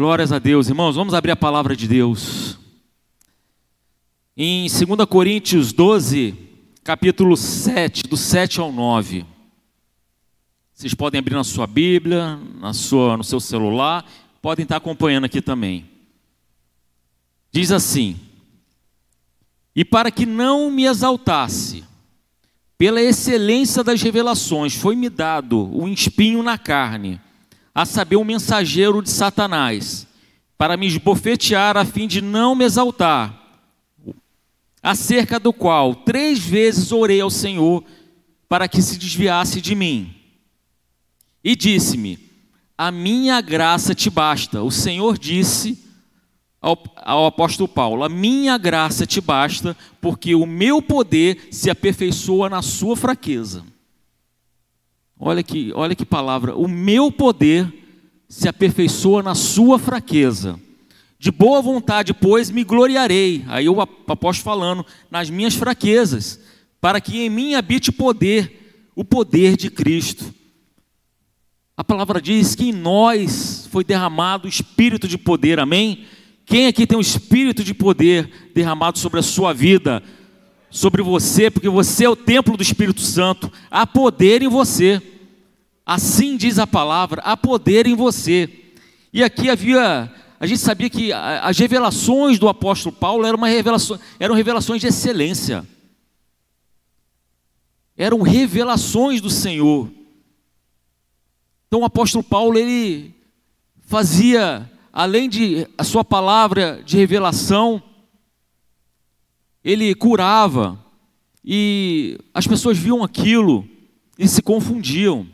Glórias a Deus, irmãos. Vamos abrir a palavra de Deus. Em 2 Coríntios 12, capítulo 7, do 7 ao 9. Vocês podem abrir na sua Bíblia, na sua, no seu celular, podem estar acompanhando aqui também. Diz assim: E para que não me exaltasse, pela excelência das revelações, foi-me dado o um espinho na carne a saber, um mensageiro de Satanás, para me esbofetear a fim de não me exaltar, acerca do qual três vezes orei ao Senhor para que se desviasse de mim. E disse-me: A minha graça te basta. O Senhor disse ao, ao, apóstolo Paulo: A minha graça te basta, porque o meu poder se aperfeiçoa na sua fraqueza. Olha que, olha que palavra. O meu poder se aperfeiçoa na sua fraqueza. De boa vontade, pois, me gloriarei. Aí o apóstolo falando, nas minhas fraquezas, para que em mim habite poder, o poder de Cristo. A palavra diz que em nós foi derramado o espírito de poder, amém? Quem aqui tem o espírito de poder derramado sobre a sua vida, sobre você, porque você é o templo do Espírito Santo, há poder em você. Assim diz a palavra, há poder em você. E aqui havia, a gente sabia que as revelações do apóstolo Paulo eram, revelação, eram revelações de excelência. Eram revelações do Senhor. Então o apóstolo Paulo, ele fazia, além de a sua palavra de revelação, ele curava, e as pessoas viam aquilo e se confundiam.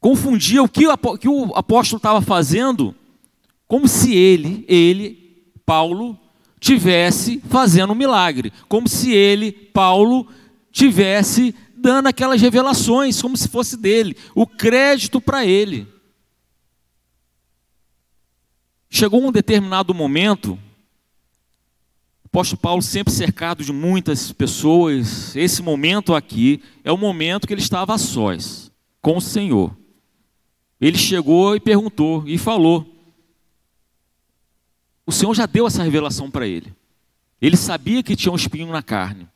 confundia o que o apóstolo estava fazendo, como se ele, ele, Paulo, tivesse fazendo um milagre, como se ele, Paulo, tivesse dando aquelas revelações, como se fosse dele, o crédito para ele. Chegou um determinado momento, apóstolo Paulo sempre cercado de muitas pessoas, esse momento aqui é o momento que ele estava a sós com o Senhor. Ele chegou e perguntou e falou. O Senhor já deu essa revelação para ele. Ele sabia que tinha um espinho na carne.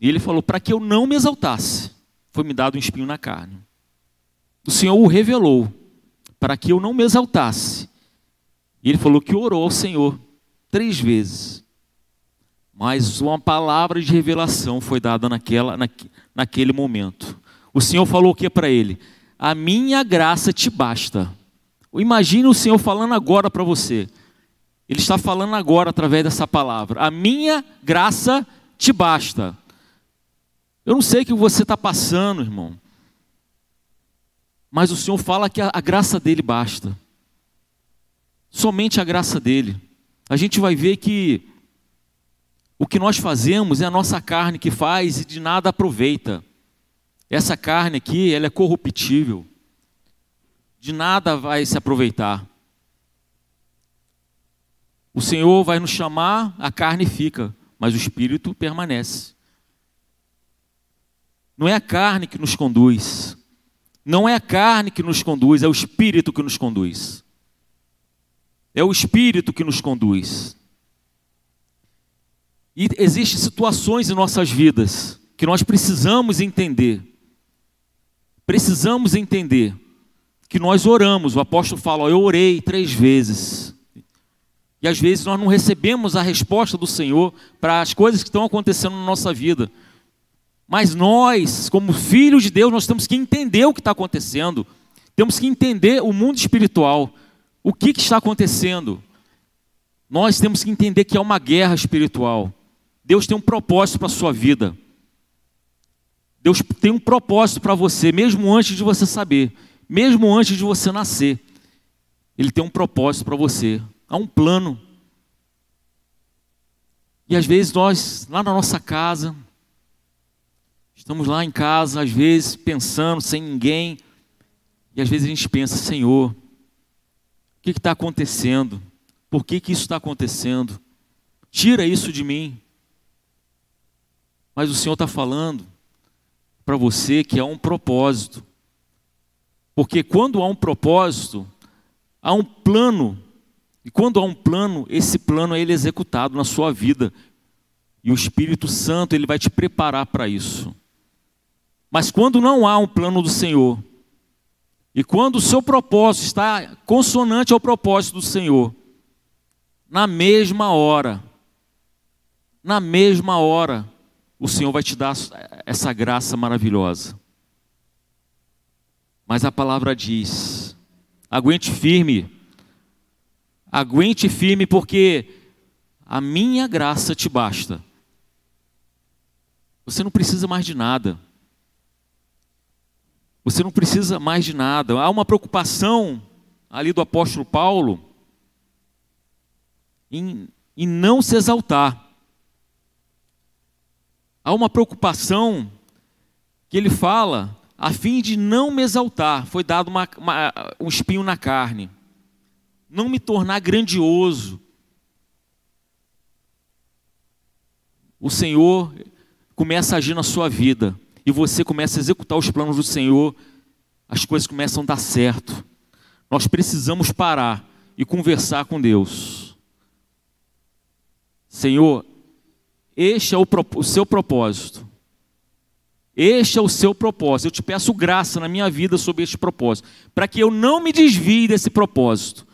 E ele falou: para que eu não me exaltasse, foi-me dado um espinho na carne. O Senhor o revelou, para que eu não me exaltasse. E ele falou que orou ao Senhor três vezes. Mas uma palavra de revelação foi dada naquela, naquele momento. O Senhor falou o que para ele? a minha graça te basta. Imagine o Senhor falando agora para você. Ele está falando agora através dessa palavra. A minha graça te basta. Eu não sei o que você está passando, irmão. Mas o Senhor fala que a, a graça dele basta. Somente a graça dele. A gente vai ver que o que nós fazemos é a nossa carne que faz e de nada aproveita. Essa carne aqui, ela é corruptível. De nada vai se aproveitar. O Senhor vai nos chamar, a carne fica, mas o espírito permanece. Não é a carne que nos conduz. Não é a carne que nos conduz, é o espírito que nos conduz. É o espírito que nos conduz. E existem situações em nossas vidas que nós precisamos entender precisamos entender que nós oramos, o apóstolo fala, eu orei três vezes. E às vezes nós não recebemos a resposta do Senhor para as coisas que estão acontecendo na nossa vida. Mas nós, como filhos de Deus, nós temos que entender o que está acontecendo. Temos que entender o mundo espiritual. O que, que está acontecendo? Nós temos que entender que é uma guerra espiritual. Deus tem um propósito para a sua vida. Deus tem um propósito para você, mesmo antes de você saber, mesmo antes de você nascer. Ele tem um propósito para você, há um plano. E às vezes nós, lá na nossa casa, estamos lá em casa, às vezes pensando sem ninguém, e às vezes a gente pensa: Senhor, o que está acontecendo? Por que, que isso está acontecendo? Tira isso de mim. Mas o Senhor está falando para você que é um propósito. Porque quando há um propósito, há um plano. E quando há um plano, esse plano é ele executado na sua vida. E o Espírito Santo, ele vai te preparar para isso. Mas quando não há um plano do Senhor, e quando o seu propósito está consonante ao propósito do Senhor, na mesma hora, na mesma hora, o Senhor vai te dar essa graça maravilhosa. Mas a palavra diz: aguente firme, aguente firme, porque a minha graça te basta. Você não precisa mais de nada. Você não precisa mais de nada. Há uma preocupação ali do apóstolo Paulo em, em não se exaltar. Há uma preocupação que ele fala a fim de não me exaltar. Foi dado uma, uma, um espinho na carne. Não me tornar grandioso. O Senhor começa a agir na sua vida e você começa a executar os planos do Senhor, as coisas começam a dar certo. Nós precisamos parar e conversar com Deus. Senhor, este é o, o seu propósito. Este é o seu propósito. Eu te peço graça na minha vida sobre este propósito, para que eu não me desvie desse propósito.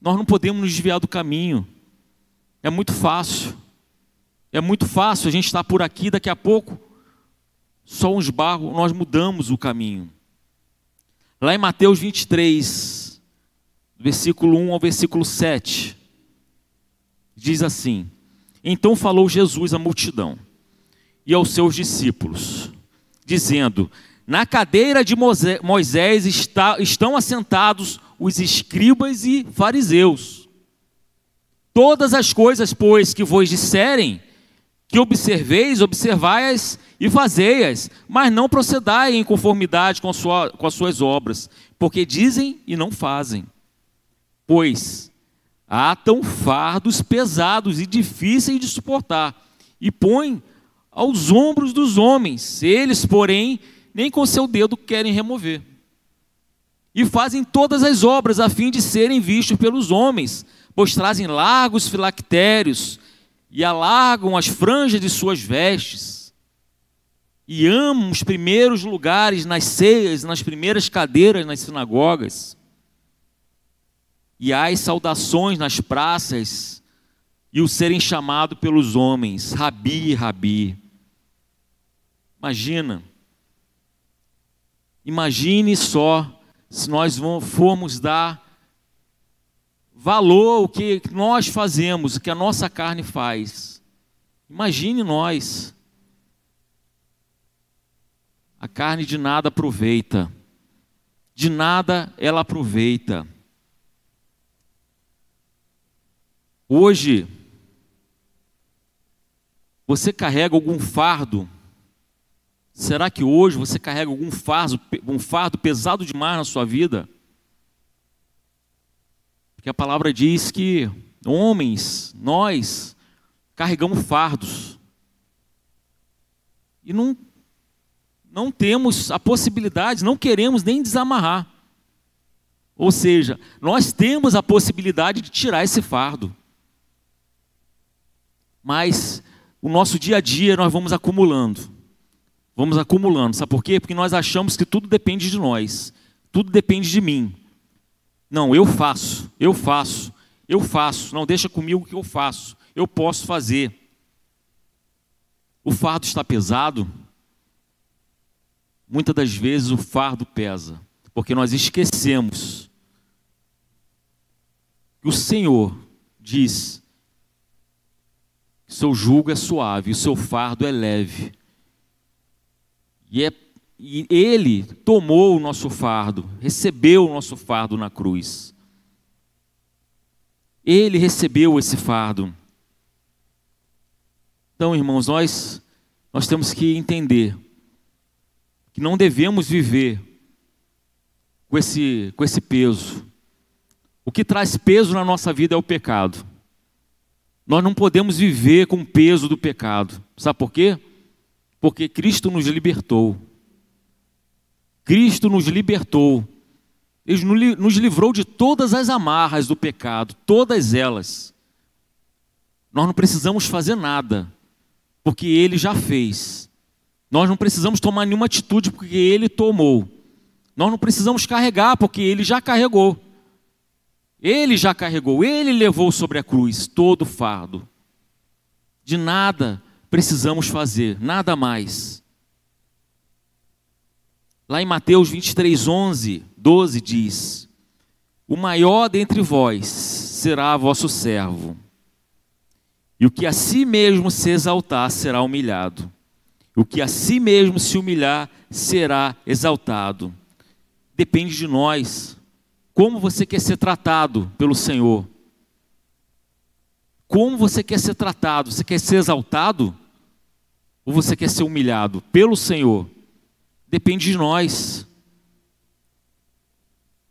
Nós não podemos nos desviar do caminho. É muito fácil. É muito fácil a gente estar por aqui, daqui a pouco só uns barros, nós mudamos o caminho. Lá em Mateus 23, versículo 1 ao versículo 7, diz assim: Então falou Jesus à multidão e aos seus discípulos, dizendo: Na cadeira de Moisés está, estão assentados os escribas e fariseus. Todas as coisas, pois, que vos disserem, que observeis, observai-as e fazei-as, mas não procedai em conformidade com, sua, com as suas obras, porque dizem e não fazem. Pois atam fardos pesados e difíceis de suportar, e põem aos ombros dos homens, eles, porém, nem com seu dedo querem remover. E fazem todas as obras a fim de serem vistos pelos homens, pois trazem largos filactérios e alargam as franjas de suas vestes e amam os primeiros lugares nas ceias, nas primeiras cadeiras nas sinagogas, e as saudações nas praças, e o serem chamado pelos homens, Rabi, Rabi. Imagina, imagine só se nós formos dar valor ao que nós fazemos, o que a nossa carne faz. Imagine nós. A carne de nada aproveita. De nada ela aproveita. Hoje, você carrega algum fardo? Será que hoje você carrega algum fardo, um fardo pesado demais na sua vida? Porque a palavra diz que homens, nós, carregamos fardos. E não não temos a possibilidade, não queremos nem desamarrar. Ou seja, nós temos a possibilidade de tirar esse fardo. Mas o nosso dia a dia nós vamos acumulando. Vamos acumulando. Sabe por quê? Porque nós achamos que tudo depende de nós. Tudo depende de mim. Não, eu faço, eu faço, eu faço. Não, deixa comigo que eu faço. Eu posso fazer. O fardo está pesado, muitas das vezes o fardo pesa, porque nós esquecemos que o Senhor diz seu jugo é suave, o seu fardo é leve. E, é, e Ele tomou o nosso fardo, recebeu o nosso fardo na cruz. Ele recebeu esse fardo. Então, irmãos, nós, nós temos que entender que não devemos viver com esse, com esse peso. O que traz peso na nossa vida é o pecado. Nós não podemos viver com o peso do pecado. Sabe por quê? Porque Cristo nos libertou. Cristo nos libertou. Ele nos livrou de todas as amarras do pecado, todas elas. Nós não precisamos fazer nada, porque Ele já fez. Nós não precisamos tomar nenhuma atitude, porque Ele tomou. Nós não precisamos carregar, porque Ele já carregou. Ele já carregou, Ele levou sobre a cruz todo o fardo. De nada precisamos fazer, nada mais. Lá em Mateus 23, 11, 12 diz: O maior dentre vós será vosso servo, e o que a si mesmo se exaltar será humilhado, o que a si mesmo se humilhar será exaltado. Depende de nós. Como você quer ser tratado pelo Senhor? Como você quer ser tratado? Você quer ser exaltado? Ou você quer ser humilhado pelo Senhor? Depende de nós.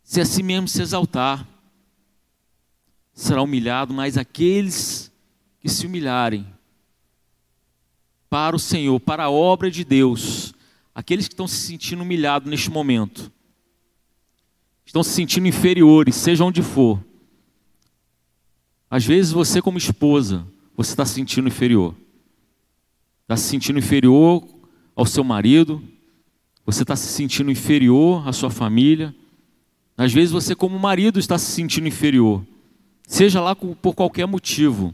Se assim mesmo se exaltar, será humilhado, mas aqueles que se humilharem para o Senhor, para a obra de Deus, aqueles que estão se sentindo humilhados neste momento, estão se sentindo inferiores, seja onde for. Às vezes você, como esposa, você está se sentindo inferior. Está se sentindo inferior ao seu marido, você está se sentindo inferior à sua família. Às vezes você, como marido, está se sentindo inferior, seja lá por qualquer motivo.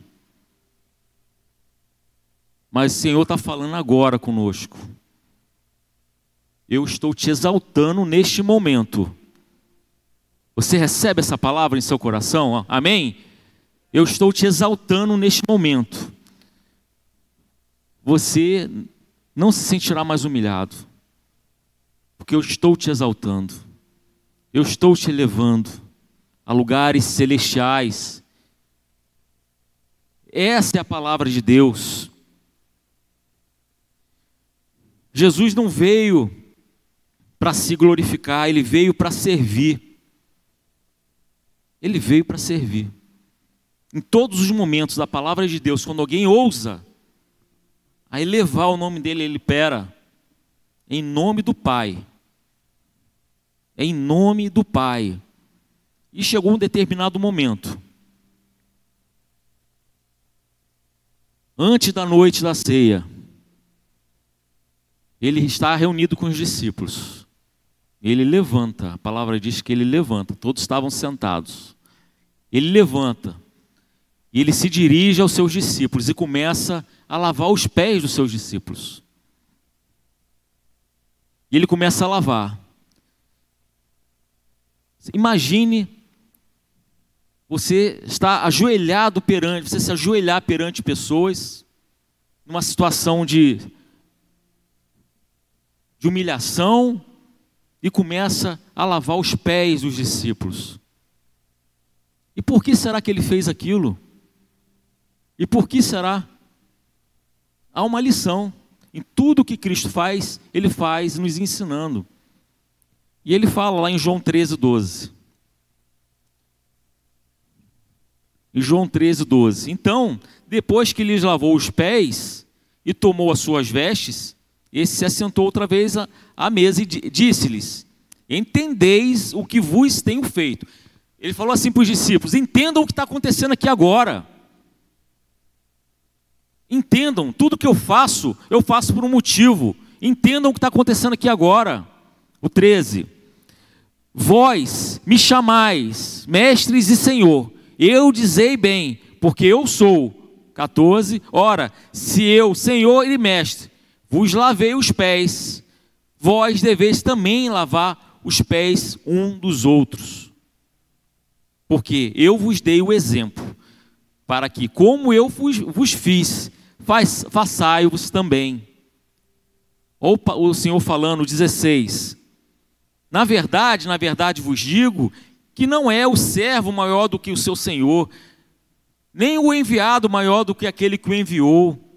Mas o Senhor está falando agora conosco. Eu estou te exaltando neste momento. Você recebe essa palavra em seu coração? Amém? Eu estou te exaltando neste momento. Você não se sentirá mais humilhado porque eu estou te exaltando, eu estou te elevando a lugares celestiais. Essa é a palavra de Deus. Jesus não veio para se glorificar, ele veio para servir. Ele veio para servir. Em todos os momentos da palavra de Deus, quando alguém ousa a elevar o nome dele, ele pera em nome do Pai em nome do Pai. E chegou um determinado momento. Antes da noite da ceia, ele está reunido com os discípulos. Ele levanta, a palavra diz que ele levanta, todos estavam sentados. Ele levanta e ele se dirige aos seus discípulos e começa a lavar os pés dos seus discípulos. E ele começa a lavar. Imagine você estar ajoelhado perante, você se ajoelhar perante pessoas, numa situação de, de humilhação, e começa a lavar os pés dos discípulos. E por que será que ele fez aquilo? E por que será? Há uma lição. Em tudo que Cristo faz, ele faz nos ensinando. E ele fala lá em João 13, 12. Em João 13, 12. Então, depois que lhes lavou os pés e tomou as suas vestes, esse se assentou outra vez mesa e disse-lhes: Entendeis o que vos tenho feito. Ele falou assim para os discípulos: Entendam o que está acontecendo aqui agora. Entendam, tudo que eu faço, eu faço por um motivo. Entendam o que está acontecendo aqui agora. O 13. Vós me chamais, mestres e senhor, eu dizei bem, porque eu sou. 14. Ora, se eu, senhor e mestre, vos lavei os pés, vós deveis também lavar os pés um dos outros. Porque eu vos dei o exemplo, para que, como eu vos, vos fiz, façai-vos também. Ou o Senhor falando, 16. Na verdade, na verdade vos digo que não é o servo maior do que o seu senhor, nem o enviado maior do que aquele que o enviou.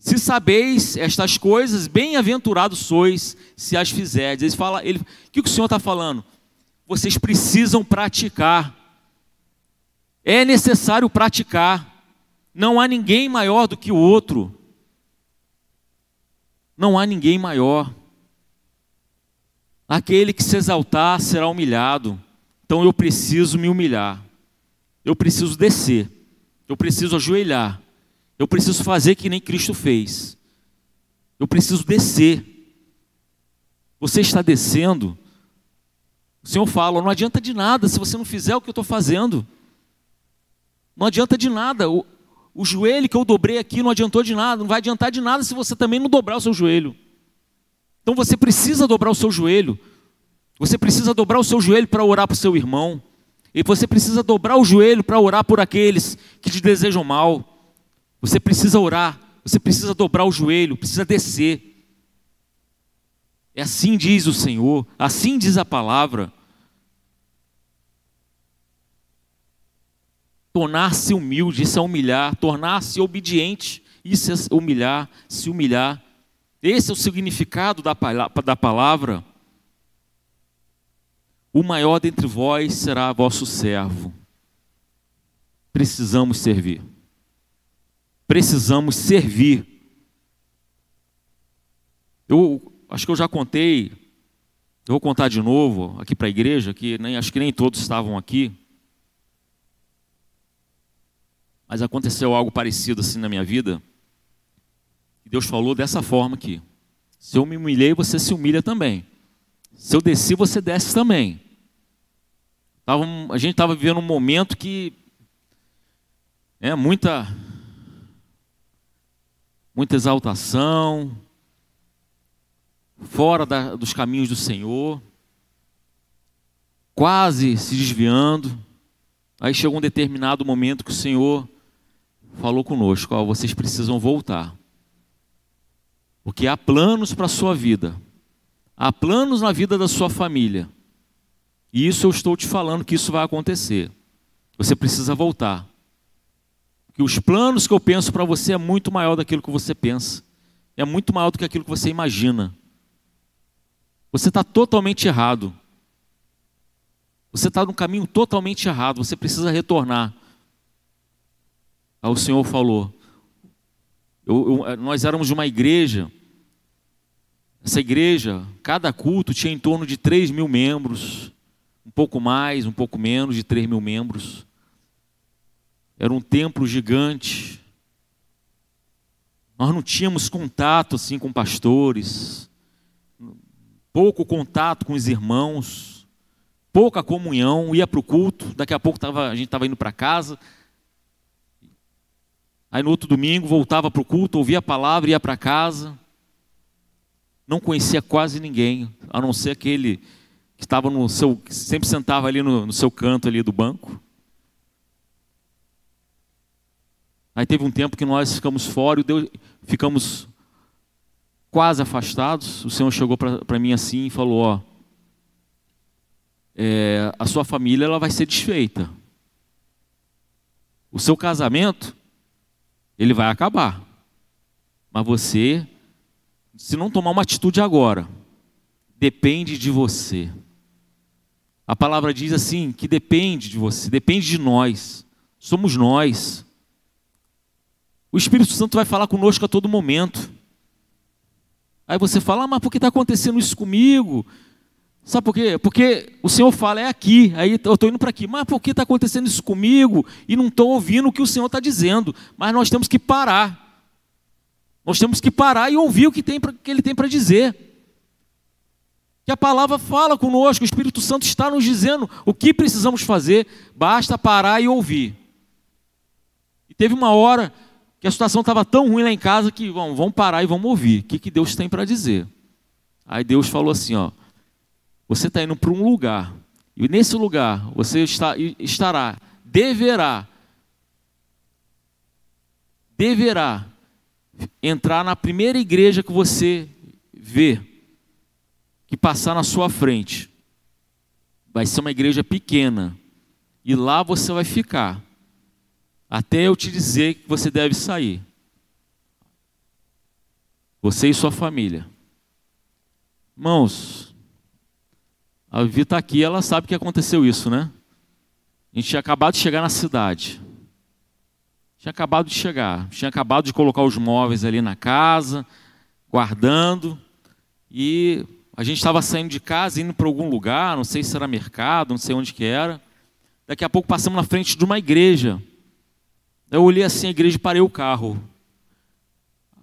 Se sabeis estas coisas, bem-aventurados sois se as fizerdes. Ele fala, ele, o que o Senhor está falando? Vocês precisam praticar. É necessário praticar. Não há ninguém maior do que o outro. Não há ninguém maior. Aquele que se exaltar será humilhado. Então eu preciso me humilhar. Eu preciso descer. Eu preciso ajoelhar. Eu preciso fazer que nem Cristo fez. Eu preciso descer. Você está descendo. O Senhor fala: não adianta de nada se você não fizer o que eu estou fazendo. Não adianta de nada. O, o joelho que eu dobrei aqui não adiantou de nada. Não vai adiantar de nada se você também não dobrar o seu joelho. Então você precisa dobrar o seu joelho. Você precisa dobrar o seu joelho para orar para o seu irmão. E você precisa dobrar o joelho para orar por aqueles que te desejam mal. Você precisa orar, você precisa dobrar o joelho, precisa descer. É assim diz o Senhor, assim diz a palavra. Tornar-se humilde, isso é humilhar. Tornar-se obediente, isso é humilhar, se humilhar. Esse é o significado da, da palavra. O maior dentre vós será vosso servo. Precisamos servir. Precisamos servir. Eu acho que eu já contei, eu vou contar de novo aqui para a igreja, que nem, acho que nem todos estavam aqui. Mas aconteceu algo parecido assim na minha vida. E Deus falou dessa forma aqui. Se eu me humilhei, você se humilha também. Se eu desci, você desce também. Tava, a gente estava vivendo um momento que é muita muita exaltação, fora da, dos caminhos do Senhor, quase se desviando. Aí chegou um determinado momento que o Senhor falou conosco: ó, vocês precisam voltar, porque há planos para a sua vida. Há planos na vida da sua família. E isso eu estou te falando que isso vai acontecer. Você precisa voltar. Que os planos que eu penso para você é muito maior daquilo que você pensa. É muito maior do que aquilo que você imagina. Você está totalmente errado. Você está num caminho totalmente errado. Você precisa retornar. Aí o Senhor falou. Eu, eu, nós éramos de uma igreja essa igreja, cada culto tinha em torno de 3 mil membros, um pouco mais, um pouco menos de 3 mil membros. Era um templo gigante. Nós não tínhamos contato assim com pastores, pouco contato com os irmãos, pouca comunhão, ia para o culto, daqui a pouco tava, a gente estava indo para casa. Aí no outro domingo voltava para o culto, ouvia a palavra, ia para casa não conhecia quase ninguém, a não ser aquele que estava no seu, sempre sentava ali no, no seu canto ali do banco. Aí teve um tempo que nós ficamos fora, Deus, ficamos quase afastados. O Senhor chegou para mim assim e falou: ó, é, a sua família ela vai ser desfeita. O seu casamento ele vai acabar, mas você se não tomar uma atitude agora, depende de você. A palavra diz assim: que depende de você, depende de nós, somos nós. O Espírito Santo vai falar conosco a todo momento. Aí você fala, ah, mas por que está acontecendo isso comigo? Sabe por quê? Porque o Senhor fala, é aqui, aí eu estou indo para aqui. Mas por que está acontecendo isso comigo? E não estou ouvindo o que o Senhor está dizendo. Mas nós temos que parar. Nós temos que parar e ouvir o que, tem pra, que ele tem para dizer. Que a palavra fala conosco, o Espírito Santo está nos dizendo o que precisamos fazer, basta parar e ouvir. E teve uma hora que a situação estava tão ruim lá em casa que vamos, vamos parar e vamos ouvir o que, que Deus tem para dizer. Aí Deus falou assim: ó, você está indo para um lugar, e nesse lugar você está, estará, deverá, deverá entrar na primeira igreja que você vê, que passar na sua frente. Vai ser uma igreja pequena. E lá você vai ficar. Até eu te dizer que você deve sair. Você e sua família. Irmãos, a Vivi está aqui, ela sabe que aconteceu isso, né? A gente tinha acabado de chegar na cidade. Tinha acabado de chegar, tinha acabado de colocar os móveis ali na casa, guardando, e a gente estava saindo de casa, indo para algum lugar, não sei se era mercado, não sei onde que era. Daqui a pouco passamos na frente de uma igreja. Eu olhei assim a igreja e parei o carro.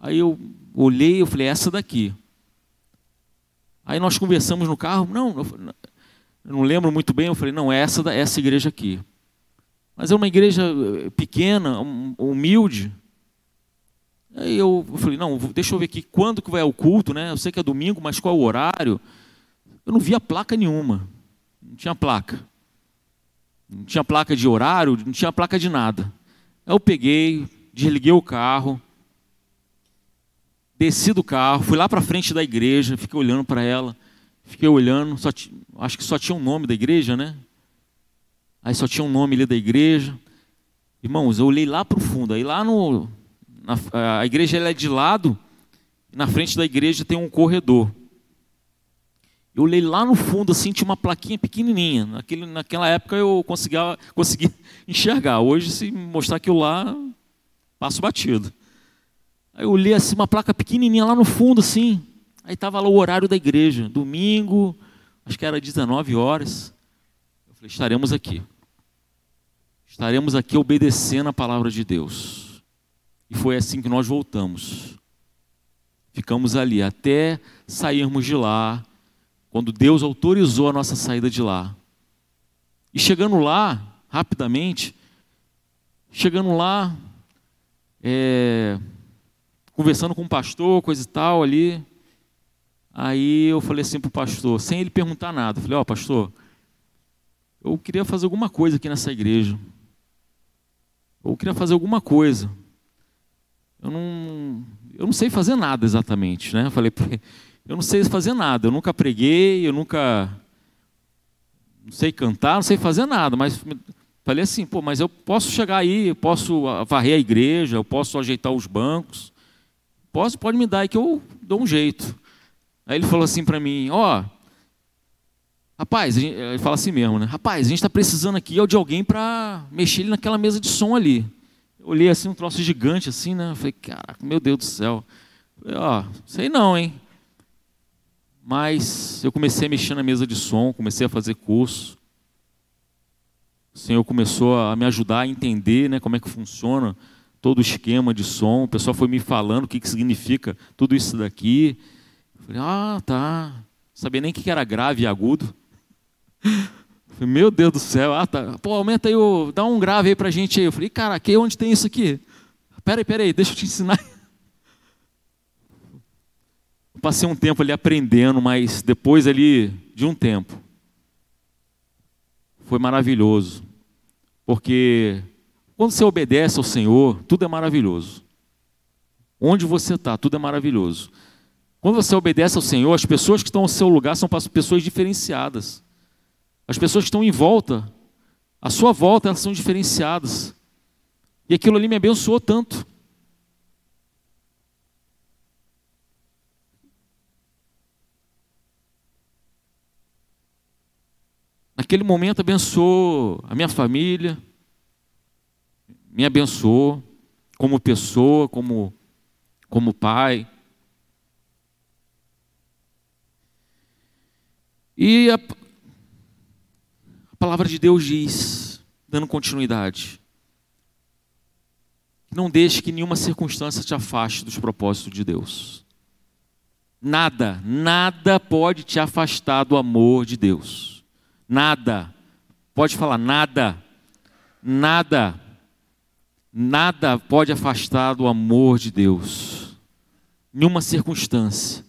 Aí eu olhei e falei, é essa daqui. Aí nós conversamos no carro, não, eu não lembro muito bem, eu falei, não, é essa, é essa igreja aqui. Mas é uma igreja eh, pequena, humilde. Aí eu falei, não, deixa eu ver aqui quando que vai o culto, né? Eu sei que é domingo, mas qual é o horário? Eu não via placa nenhuma. Não tinha placa. Não tinha placa de horário, não tinha placa de nada. Eu peguei, desliguei o carro, desci do carro, fui lá para frente da igreja, fiquei olhando para ela, fiquei olhando, só acho que só tinha um nome da igreja, né? Aí só tinha um nome ali da igreja. Irmãos, eu olhei lá para o fundo, aí lá no, na, a igreja é de lado, na frente da igreja tem um corredor. Eu olhei lá no fundo, assim, tinha uma plaquinha pequenininha. Naquele, naquela época eu conseguia, conseguia enxergar. Hoje, se mostrar aquilo lá, passo batido. Aí eu olhei assim, uma placa pequenininha lá no fundo, assim. Aí estava lá o horário da igreja, domingo, acho que era 19 horas. Eu falei, estaremos aqui. Estaremos aqui obedecendo a palavra de Deus. E foi assim que nós voltamos. Ficamos ali até sairmos de lá, quando Deus autorizou a nossa saída de lá. E chegando lá, rapidamente, chegando lá, é, conversando com o pastor, coisa e tal ali. Aí eu falei assim para o pastor, sem ele perguntar nada, eu falei, ó oh, pastor, eu queria fazer alguma coisa aqui nessa igreja. Eu queria fazer alguma coisa eu não, eu não sei fazer nada exatamente, né? Eu falei, eu não sei fazer nada, eu nunca preguei, eu nunca não sei cantar, não sei fazer nada, mas falei assim, pô, mas eu posso chegar aí, eu posso varrer a igreja, eu posso ajeitar os bancos, posso, pode me dar aí que eu dou um jeito. Aí ele falou assim para mim, ó, oh, rapaz, ele fala assim mesmo, né? Rapaz, a gente está precisando aqui de alguém para mexer naquela mesa de som ali olhei assim um troço gigante assim, né? Falei, caraca, meu Deus do céu. Ó, sei não, hein? Mas eu comecei a mexer na mesa de som, comecei a fazer curso. O Senhor começou a me ajudar a entender né, como é que funciona todo o esquema de som. O pessoal foi me falando o que, que significa tudo isso daqui. Eu falei, ah, tá. Não sabia nem o que era grave e agudo. Falei, meu Deus do céu, ah, tá. Pô, aumenta aí, o, dá um grave aí pra gente aí. Eu falei, cara, aqui onde tem isso aqui? Peraí, peraí, deixa eu te ensinar. Passei um tempo ali aprendendo, mas depois ali de um tempo, foi maravilhoso. Porque quando você obedece ao Senhor, tudo é maravilhoso. Onde você está, tudo é maravilhoso. Quando você obedece ao Senhor, as pessoas que estão ao seu lugar são pessoas diferenciadas. As pessoas que estão em volta, à sua volta, elas são diferenciadas. E aquilo ali me abençoou tanto. Naquele momento abençoou a minha família, me abençoou como pessoa, como, como pai. E a, a palavra de Deus diz, dando continuidade, não deixe que nenhuma circunstância te afaste dos propósitos de Deus. Nada, nada pode te afastar do amor de Deus. Nada. Pode falar nada. Nada. Nada pode afastar do amor de Deus. Nenhuma circunstância.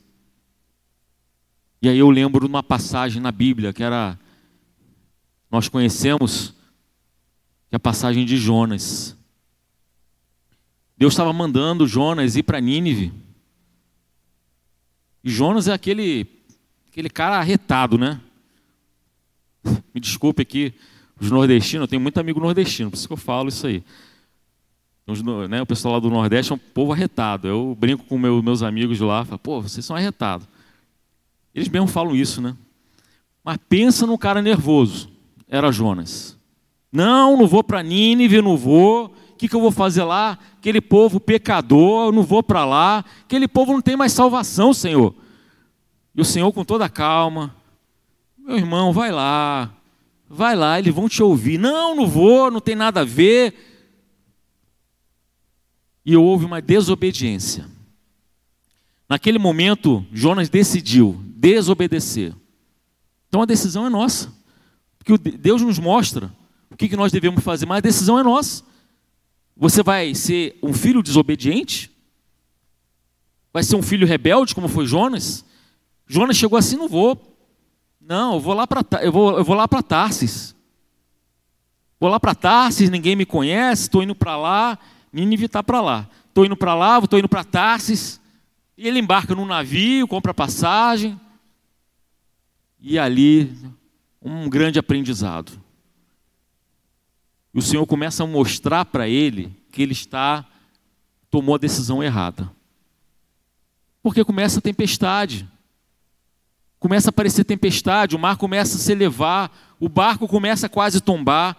E aí eu lembro de uma passagem na Bíblia que era nós conhecemos que a passagem de Jonas. Deus estava mandando Jonas ir para Nínive. E Jonas é aquele, aquele cara arretado, né? Me desculpe aqui, os nordestinos, eu tenho muito amigo nordestino, por isso que eu falo isso aí. Os, né, o pessoal lá do Nordeste é um povo arretado. Eu brinco com meu, meus amigos lá, falo, pô, vocês são arretados. Eles mesmo falam isso, né? Mas pensa num cara nervoso era Jonas. Não, não vou para Nínive, não vou. O que, que eu vou fazer lá? Aquele povo pecador, não vou para lá. Aquele povo não tem mais salvação, Senhor. E o Senhor, com toda a calma, meu irmão, vai lá, vai lá, eles vão te ouvir. Não, não vou, não tem nada a ver. E houve uma desobediência. Naquele momento, Jonas decidiu desobedecer. Então a decisão é nossa. Porque Deus nos mostra o que nós devemos fazer, mas a decisão é nossa. Você vai ser um filho desobediente? Vai ser um filho rebelde, como foi Jonas? Jonas chegou assim, não vou. Não, eu vou lá para eu vou, eu vou lá para Tarsis. Vou lá para Tarsis, ninguém me conhece, estou indo para lá, Nínive está para lá. Estou indo para lá, estou indo para Tarsis. E ele embarca num navio, compra passagem. E ali, um grande aprendizado. E o Senhor começa a mostrar para ele que ele está tomou a decisão errada. Porque começa a tempestade. Começa a aparecer tempestade, o mar começa a se elevar, o barco começa a quase tombar.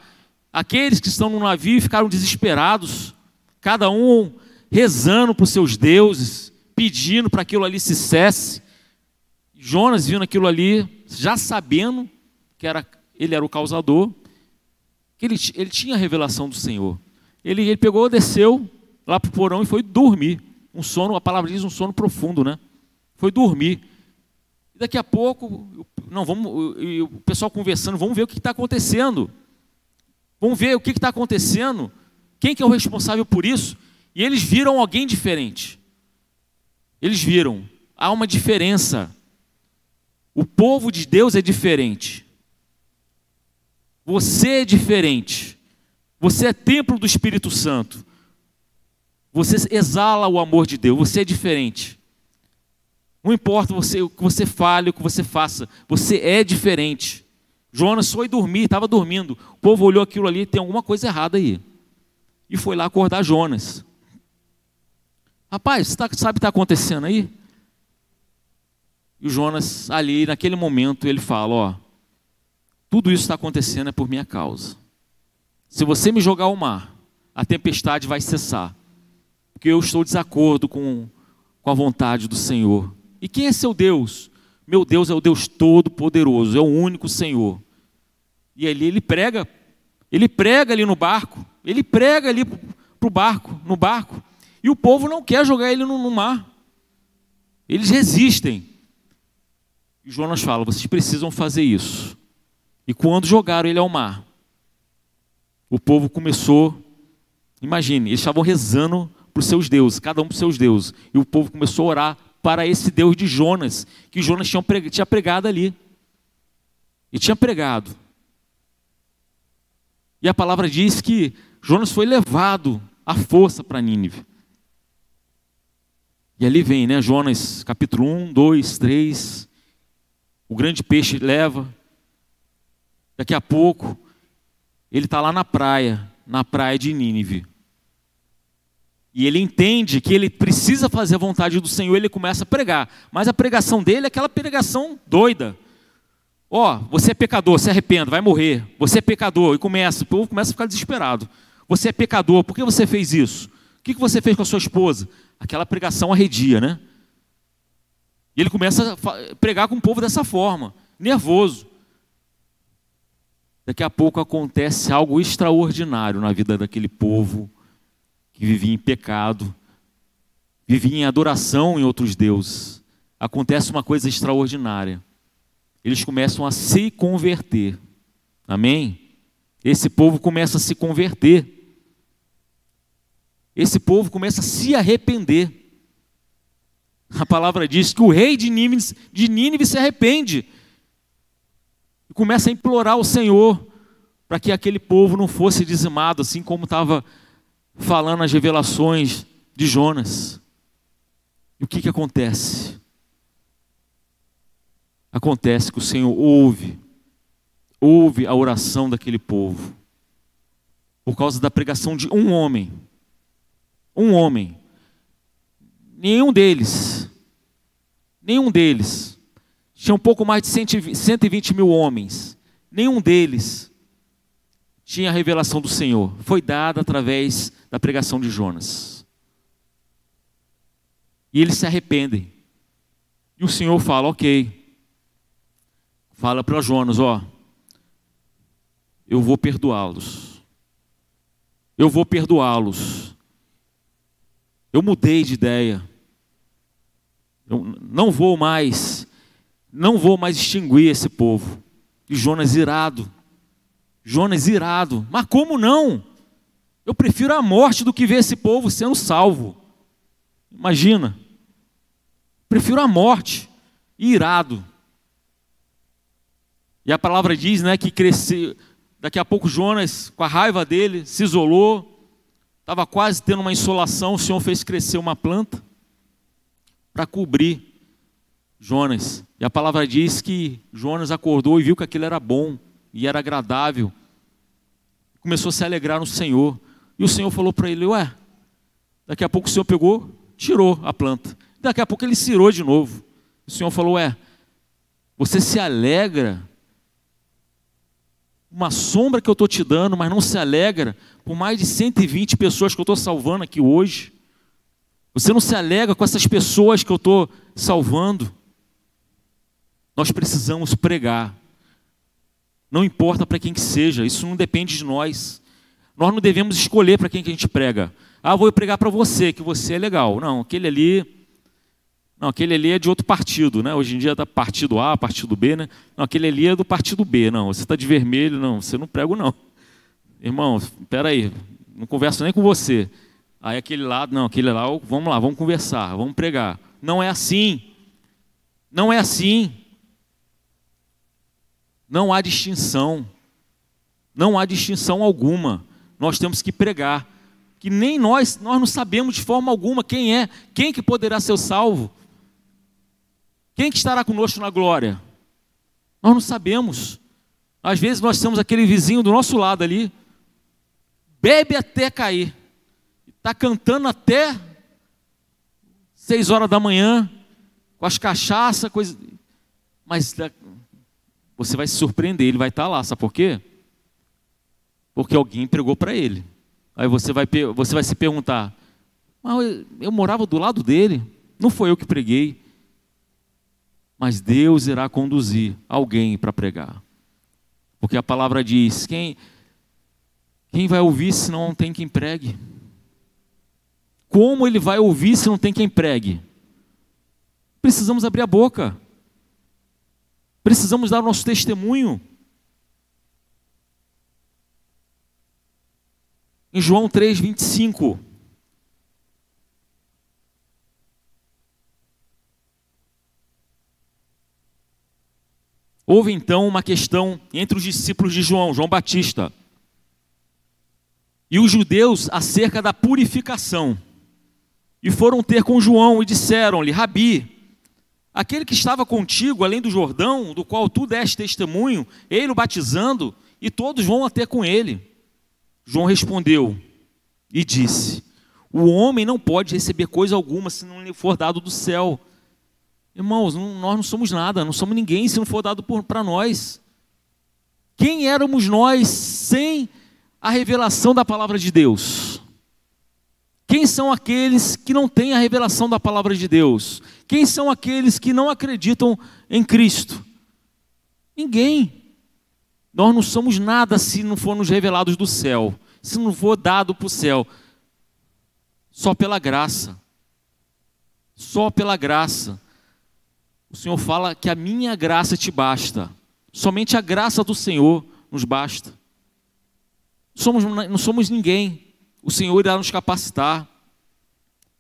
Aqueles que estão no navio ficaram desesperados, cada um rezando para os seus deuses, pedindo para aquilo ali se cesse. Jonas vindo aquilo ali, já sabendo que era, ele era o causador, que ele, ele tinha a revelação do Senhor. Ele, ele pegou, desceu lá para o porão e foi dormir. Um sono, a palavra diz um sono profundo, né? Foi dormir. Daqui a pouco, não, vamos, o pessoal conversando, vamos ver o que está acontecendo. Vamos ver o que está acontecendo. Quem que é o responsável por isso? E eles viram alguém diferente. Eles viram, há uma diferença. O povo de Deus é diferente. Você é diferente. Você é templo do Espírito Santo. Você exala o amor de Deus. Você é diferente. Não importa você, o que você fale, o que você faça. Você é diferente. Jonas foi dormir, estava dormindo. O povo olhou aquilo ali, tem alguma coisa errada aí. E foi lá acordar Jonas. Rapaz, você tá, sabe o que está acontecendo aí? E o Jonas, ali, naquele momento, ele fala: Ó, tudo isso está acontecendo é por minha causa. Se você me jogar ao mar, a tempestade vai cessar, porque eu estou de desacordo com, com a vontade do Senhor. E quem é seu Deus? Meu Deus é o Deus Todo-Poderoso, é o único Senhor. E ali ele prega, ele prega ali no barco, ele prega ali para o barco, no barco. E o povo não quer jogar ele no, no mar. Eles resistem. E Jonas fala: vocês precisam fazer isso. E quando jogaram ele ao mar, o povo começou, imagine, eles estavam rezando para os seus deuses, cada um para os seus deuses. E o povo começou a orar para esse Deus de Jonas, que Jonas tinha pregado, tinha pregado ali. E tinha pregado. E a palavra diz que Jonas foi levado à força para Nínive. E ali vem, né, Jonas capítulo 1, 2, 3. O grande peixe leva. Daqui a pouco, ele está lá na praia, na praia de Nínive. E ele entende que ele precisa fazer a vontade do Senhor, ele começa a pregar. Mas a pregação dele é aquela pregação doida. Ó, oh, você é pecador, se arrependa, vai morrer. Você é pecador. E começa, o povo começa a ficar desesperado. Você é pecador, por que você fez isso? O que você fez com a sua esposa? Aquela pregação arredia, né? E ele começa a pregar com o povo dessa forma, nervoso. Daqui a pouco acontece algo extraordinário na vida daquele povo que vivia em pecado, vivia em adoração em outros deuses. Acontece uma coisa extraordinária. Eles começam a se converter. Amém? Esse povo começa a se converter esse povo começa a se arrepender. A palavra diz que o rei de Nínive, de Nínive se arrepende e começa a implorar ao Senhor para que aquele povo não fosse dizimado, assim como estava falando as revelações de Jonas. E o que, que acontece? Acontece que o Senhor ouve, ouve a oração daquele povo, por causa da pregação de um homem um homem. Nenhum deles, nenhum deles, tinha um pouco mais de 120 mil homens, nenhum deles tinha a revelação do Senhor. Foi dada através da pregação de Jonas. E eles se arrependem. E o Senhor fala: Ok. Fala para Jonas: Ó, eu vou perdoá-los. Eu vou perdoá-los. Eu mudei de ideia. Eu não vou mais, não vou mais extinguir esse povo. E Jonas irado. Jonas irado. Mas como não? Eu prefiro a morte do que ver esse povo sendo salvo. Imagina. Prefiro a morte. Irado. E a palavra diz, né, que cresceu. Daqui a pouco Jonas, com a raiva dele, se isolou. Estava quase tendo uma insolação. O Senhor fez crescer uma planta para cobrir Jonas. E a palavra diz que Jonas acordou e viu que aquilo era bom e era agradável. Começou a se alegrar no Senhor. E o Senhor falou para ele: Ué, daqui a pouco o Senhor pegou, tirou a planta. Daqui a pouco ele cirou de novo. O Senhor falou: Ué, você se alegra uma sombra que eu estou te dando, mas não se alegra por mais de 120 pessoas que eu estou salvando aqui hoje. Você não se alegra com essas pessoas que eu estou salvando. Nós precisamos pregar. Não importa para quem que seja, isso não depende de nós. Nós não devemos escolher para quem que a gente prega. Ah, vou pregar para você, que você é legal. Não, aquele ali. Não, aquele ali é de outro partido, né? Hoje em dia da partido A, partido B, né? Não, aquele ali é do partido B. Não, você está de vermelho, não, você não prega, não. Irmão, aí, não converso nem com você. Aí aquele lado, não, aquele lá, vamos lá, vamos conversar, vamos pregar. Não é assim. Não é assim. Não há distinção. Não há distinção alguma nós temos que pregar. Que nem nós, nós não sabemos de forma alguma quem é, quem que poderá ser salvo. Quem que estará conosco na glória? Nós não sabemos. Às vezes nós temos aquele vizinho do nosso lado ali, bebe até cair, está cantando até seis horas da manhã, com as cachaças, coisa. Mas você vai se surpreender, ele vai estar lá, sabe por quê? Porque alguém pregou para ele. Aí você vai, você vai se perguntar: mas eu, morava do lado dele, não foi eu que preguei. Mas Deus irá conduzir alguém para pregar. Porque a palavra diz: quem, quem vai ouvir se não tem quem pregue? Como ele vai ouvir se não tem quem pregue? Precisamos abrir a boca. Precisamos dar o nosso testemunho. Em João 3, 25. Houve então uma questão entre os discípulos de João, João Batista, e os judeus acerca da purificação. E foram ter com João e disseram-lhe: Rabi, aquele que estava contigo além do Jordão, do qual tu deste testemunho, ele o batizando, e todos vão até com ele. João respondeu e disse: O homem não pode receber coisa alguma se não lhe for dado do céu. Irmãos, não, nós não somos nada, não somos ninguém se não for dado para nós. Quem éramos nós sem a revelação da palavra de Deus? Quem são aqueles que não têm a revelação da palavra de Deus? Quem são aqueles que não acreditam em Cristo? Ninguém. Nós não somos nada se não for nos revelados do céu, se não for dado para o céu. Só pela graça. Só pela graça. O Senhor fala que a minha graça te basta. Somente a graça do Senhor nos basta. Somos, não somos ninguém. O Senhor irá nos capacitar.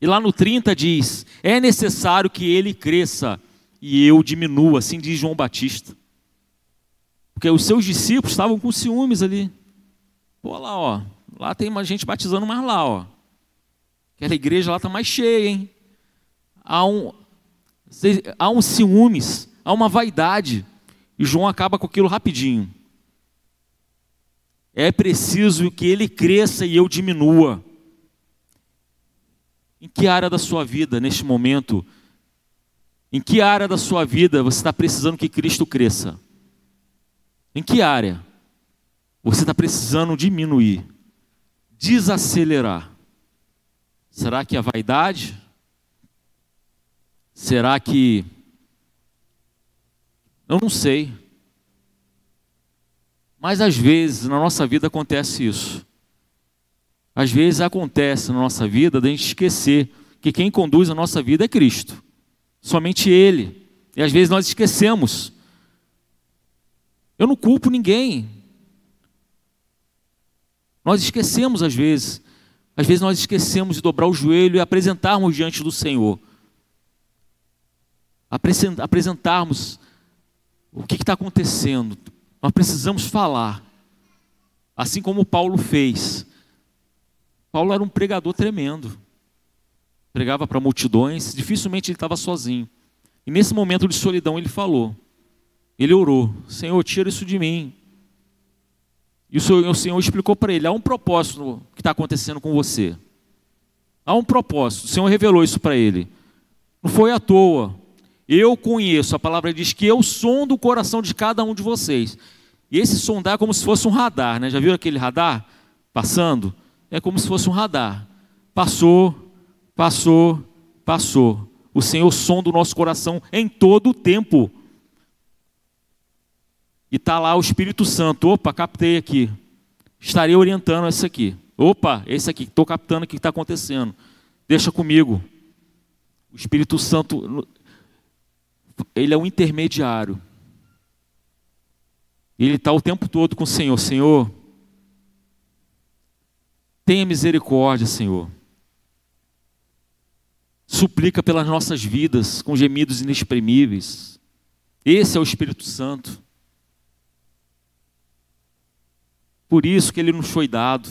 E lá no 30 diz: É necessário que ele cresça e eu diminua, assim diz João Batista. Porque os seus discípulos estavam com ciúmes ali. Pô, lá, ó. Lá tem uma gente batizando mais lá, ó. Aquela igreja lá está mais cheia, hein? Há um, há um ciúmes, há uma vaidade. E João acaba com aquilo rapidinho. É preciso que ele cresça e eu diminua. Em que área da sua vida, neste momento, em que área da sua vida você está precisando que Cristo cresça? Em que área você está precisando diminuir, desacelerar? Será que a vaidade? Será que Eu não sei. Mas às vezes na nossa vida acontece isso. Às vezes acontece na nossa vida da gente esquecer que quem conduz a nossa vida é Cristo. Somente Ele. E às vezes nós esquecemos. Eu não culpo ninguém. Nós esquecemos às vezes. Às vezes nós esquecemos de dobrar o joelho e apresentarmos diante do Senhor. Apresentarmos o que está acontecendo. Nós precisamos falar. Assim como Paulo fez. Paulo era um pregador tremendo. Pregava para multidões, dificilmente ele estava sozinho. E nesse momento de solidão ele falou. Ele orou: Senhor, tira isso de mim. E o Senhor, o Senhor explicou para ele: há um propósito que está acontecendo com você. Há um propósito. O Senhor revelou isso para ele. Não foi à toa. Eu conheço, a palavra diz que eu sondo o coração de cada um de vocês. E esse sondar é como se fosse um radar, né? Já viram aquele radar passando? É como se fosse um radar. Passou, passou, passou. O Senhor sonda o nosso coração em todo o tempo. E está lá o Espírito Santo. Opa, captei aqui. Estarei orientando esse aqui. Opa, esse aqui, estou captando o que está acontecendo. Deixa comigo. O Espírito Santo ele é um intermediário. Ele está o tempo todo com o Senhor. Senhor, tenha misericórdia, Senhor. Suplica pelas nossas vidas com gemidos inexprimíveis. Esse é o Espírito Santo. Por isso que ele nos foi dado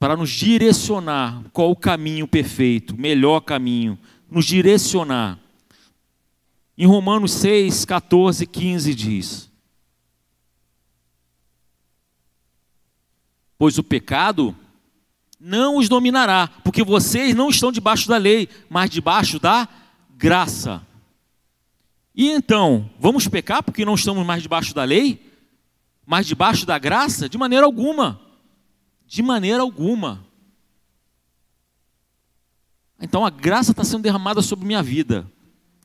para nos direcionar qual o caminho perfeito, melhor caminho, nos direcionar. Em Romanos 6, 14, 15 diz: Pois o pecado não os dominará, porque vocês não estão debaixo da lei, mas debaixo da graça. E então, vamos pecar porque não estamos mais debaixo da lei, mas debaixo da graça? De maneira alguma. De maneira alguma. Então a graça está sendo derramada sobre minha vida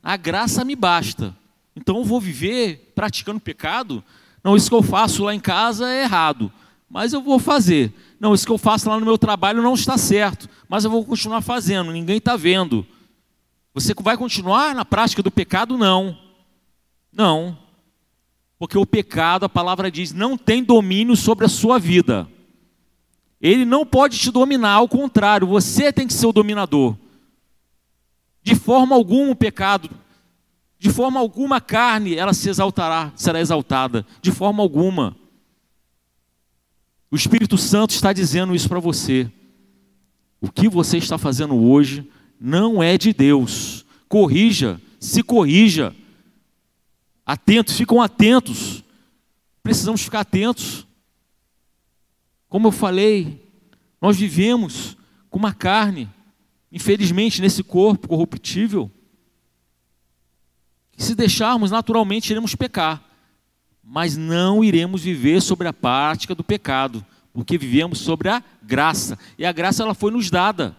a graça me basta. Então eu vou viver praticando pecado? Não, isso que eu faço lá em casa é errado, mas eu vou fazer. Não, isso que eu faço lá no meu trabalho não está certo, mas eu vou continuar fazendo, ninguém está vendo. Você vai continuar na prática do pecado? Não. Não. Porque o pecado, a palavra diz, não tem domínio sobre a sua vida. Ele não pode te dominar, ao contrário, você tem que ser o dominador. De forma alguma o pecado, de forma alguma a carne, ela se exaltará, será exaltada. De forma alguma. O Espírito Santo está dizendo isso para você. O que você está fazendo hoje não é de Deus. Corrija, se corrija. Atentos, ficam atentos. Precisamos ficar atentos. Como eu falei, nós vivemos com uma carne infelizmente, nesse corpo corruptível, se deixarmos, naturalmente iremos pecar, mas não iremos viver sobre a prática do pecado, porque vivemos sobre a graça, e a graça ela foi nos dada.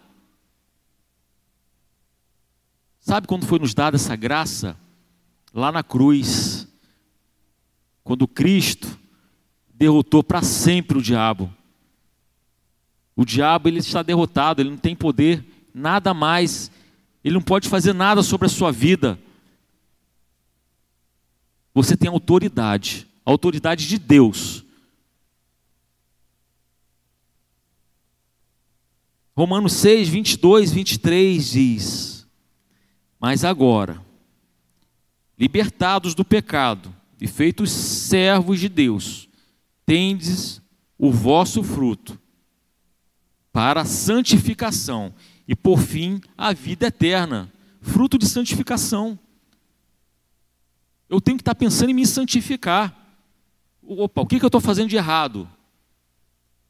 Sabe quando foi nos dada essa graça? Lá na cruz, quando Cristo derrotou para sempre o diabo. O diabo ele está derrotado, ele não tem poder nada mais, ele não pode fazer nada sobre a sua vida. Você tem autoridade, autoridade de Deus. Romanos 6, 22, 23 diz: Mas agora, libertados do pecado e feitos servos de Deus, tendes o vosso fruto para a santificação e por fim a vida eterna, fruto de santificação. Eu tenho que estar pensando em me santificar. Opa, o que, eu estou fazendo de errado?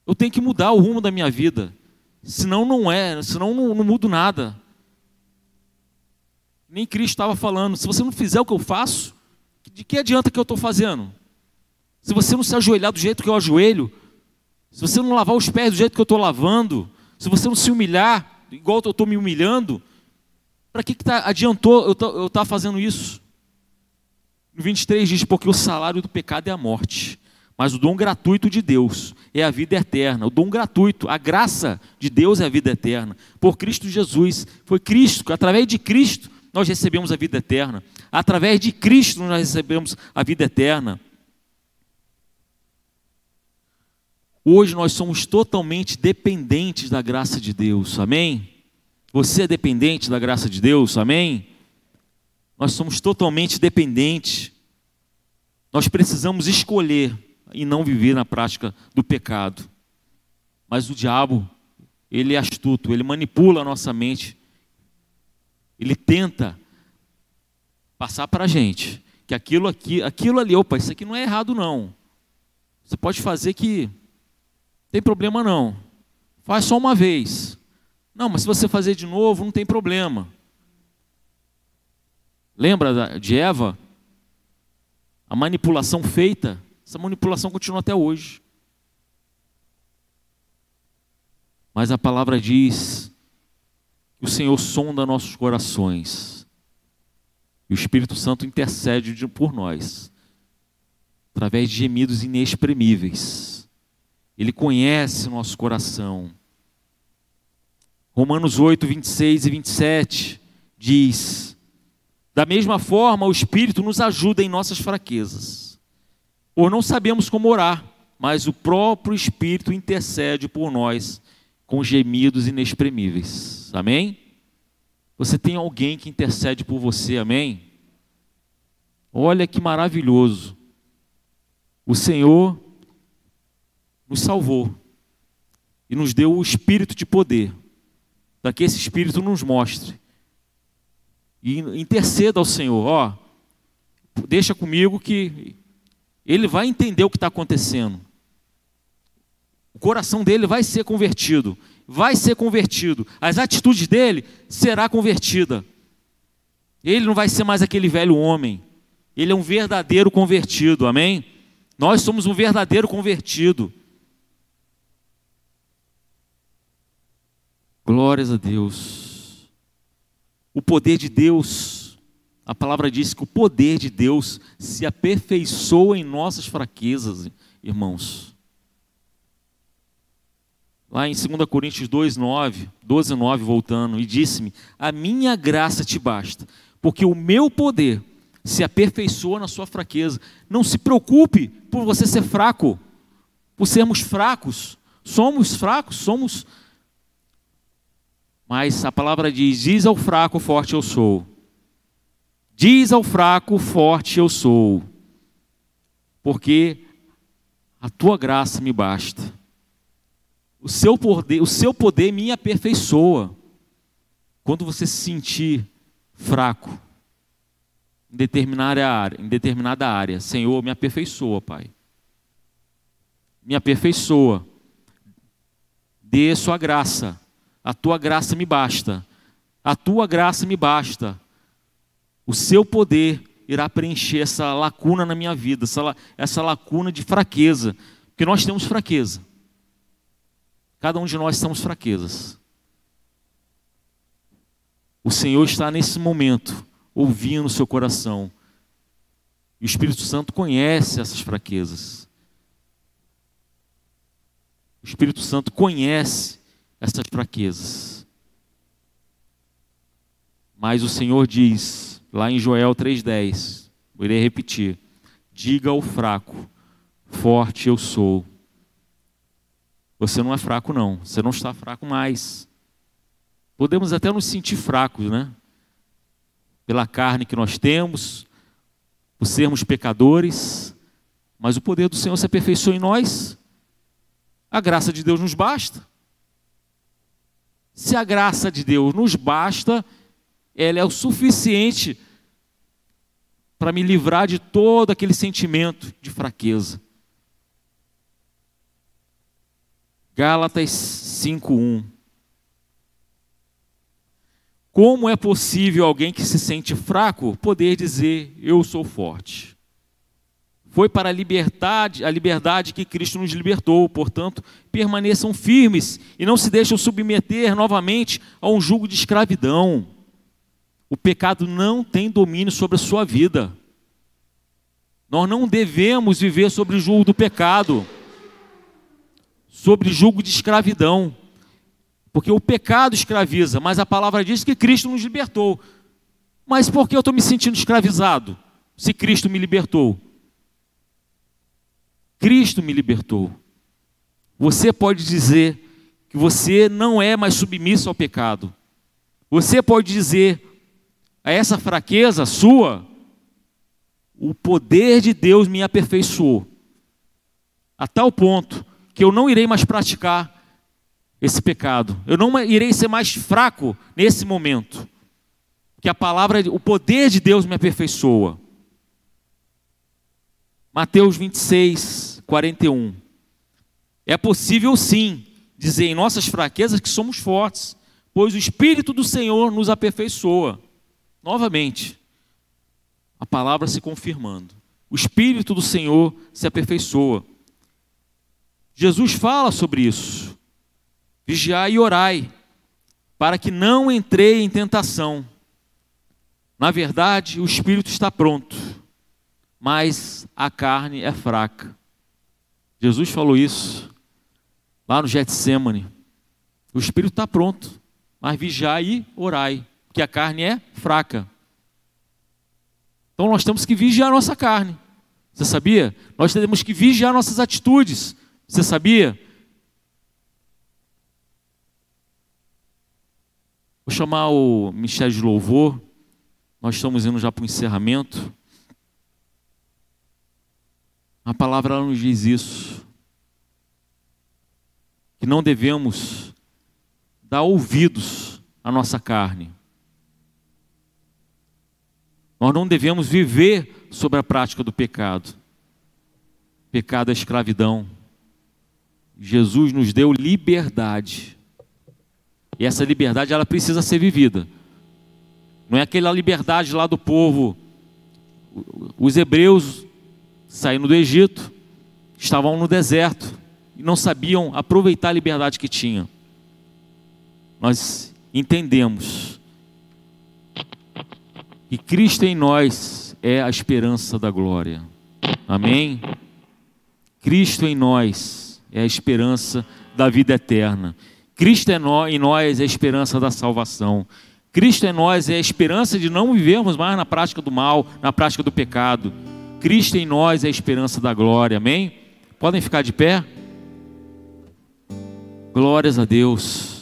Eu tenho que mudar o rumo da minha vida. Senão não é, senão não, não mudo nada. Nem Cristo estava falando, se você não fizer o que eu faço, de que adianta que eu estou fazendo? Se você não se ajoelhar do jeito que eu ajoelho, se você não lavar os pés do jeito que eu estou lavando, se você não se humilhar, igual eu estou me humilhando, para que, que tá, adiantou eu estar tá fazendo isso? No 23 diz: Porque o salário do pecado é a morte, mas o dom gratuito de Deus é a vida eterna. O dom gratuito, a graça de Deus é a vida eterna. Por Cristo Jesus. Foi Cristo, através de Cristo, nós recebemos a vida eterna. Através de Cristo, nós recebemos a vida eterna. Hoje nós somos totalmente dependentes da graça de Deus, amém? Você é dependente da graça de Deus, amém? Nós somos totalmente dependentes. Nós precisamos escolher e não viver na prática do pecado. Mas o diabo, ele é astuto, ele manipula a nossa mente. Ele tenta passar para a gente que aquilo aqui, aquilo ali, opa, isso aqui não é errado não. Você pode fazer que tem problema não. Faz só uma vez. Não, mas se você fazer de novo, não tem problema. Lembra de Eva? A manipulação feita, essa manipulação continua até hoje. Mas a palavra diz o Senhor sonda nossos corações. E o Espírito Santo intercede por nós, através de gemidos inexprimíveis. Ele conhece nosso coração. Romanos 8, 26 e 27 diz: Da mesma forma, o Espírito nos ajuda em nossas fraquezas. Ou não sabemos como orar, mas o próprio Espírito intercede por nós com gemidos inexprimíveis. Amém? Você tem alguém que intercede por você, amém? Olha que maravilhoso. O Senhor nos salvou e nos deu o espírito de poder, para que esse espírito nos mostre. E interceda ao Senhor, ó, deixa comigo que ele vai entender o que está acontecendo. O coração dele vai ser convertido, vai ser convertido. As atitudes dele será convertida. Ele não vai ser mais aquele velho homem. Ele é um verdadeiro convertido, amém? Nós somos um verdadeiro convertido. Glórias a Deus. O poder de Deus, a palavra diz que o poder de Deus se aperfeiçoa em nossas fraquezas, irmãos. Lá em 2 Coríntios 2, 9, 12, 9, voltando, e disse-me: A minha graça te basta, porque o meu poder se aperfeiçoa na sua fraqueza. Não se preocupe por você ser fraco, por sermos fracos. Somos fracos, somos mas a palavra diz: diz ao fraco, forte eu sou. Diz ao fraco, forte eu sou. Porque a tua graça me basta. O seu poder, o seu poder me aperfeiçoa. Quando você se sentir fraco em determinada área, em determinada área, Senhor, me aperfeiçoa, Pai. Me aperfeiçoa. Dê sua graça a tua graça me basta. A tua graça me basta. O seu poder irá preencher essa lacuna na minha vida, essa, essa lacuna de fraqueza. Porque nós temos fraqueza. Cada um de nós temos fraquezas. O Senhor está nesse momento ouvindo o seu coração. E o Espírito Santo conhece essas fraquezas. O Espírito Santo conhece essas fraquezas. Mas o Senhor diz, lá em Joel 3,10, vou irei repetir: diga ao fraco, forte eu sou. Você não é fraco, não, você não está fraco mais. Podemos até nos sentir fracos, né? Pela carne que nós temos, por sermos pecadores, mas o poder do Senhor se aperfeiçoa em nós, a graça de Deus nos basta. Se a graça de Deus nos basta, ela é o suficiente para me livrar de todo aquele sentimento de fraqueza. Gálatas 5:1 Como é possível alguém que se sente fraco poder dizer eu sou forte? Foi para a liberdade, a liberdade que Cristo nos libertou. Portanto, permaneçam firmes e não se deixem submeter novamente a um jugo de escravidão. O pecado não tem domínio sobre a sua vida. Nós não devemos viver sobre o julgo do pecado, sobre julgo de escravidão, porque o pecado escraviza, mas a palavra diz que Cristo nos libertou. Mas por que eu estou me sentindo escravizado, se Cristo me libertou? Cristo me libertou. Você pode dizer que você não é mais submisso ao pecado. Você pode dizer a essa fraqueza sua, o poder de Deus me aperfeiçoou. A tal ponto que eu não irei mais praticar esse pecado. Eu não irei ser mais fraco nesse momento. Que a palavra, o poder de Deus me aperfeiçoa. Mateus 26, 41. É possível sim dizer em nossas fraquezas que somos fortes, pois o Espírito do Senhor nos aperfeiçoa. Novamente, a palavra se confirmando. O Espírito do Senhor se aperfeiçoa. Jesus fala sobre isso. Vigiai e orai, para que não entrei em tentação. Na verdade, o espírito está pronto, mas a carne é fraca. Jesus falou isso lá no Getsemane. O espírito está pronto, mas vigiai e orai, porque a carne é fraca. Então nós temos que vigiar a nossa carne. Você sabia? Nós temos que vigiar nossas atitudes. Você sabia? Vou chamar o Ministério de Louvor. Nós estamos indo já para o encerramento. A palavra nos diz isso. Que não devemos dar ouvidos à nossa carne. Nós não devemos viver sobre a prática do pecado. Pecado é escravidão. Jesus nos deu liberdade. E essa liberdade ela precisa ser vivida. Não é aquela liberdade lá do povo. Os hebreus saindo do Egito, estavam no deserto e não sabiam aproveitar a liberdade que tinham. Nós entendemos que Cristo em nós é a esperança da glória. Amém? Cristo em nós é a esperança da vida eterna. Cristo em nós é a esperança da salvação. Cristo em nós é a esperança de não vivermos mais na prática do mal, na prática do pecado. Cristo em nós é a esperança da glória. Amém? Podem ficar de pé? Glórias a Deus.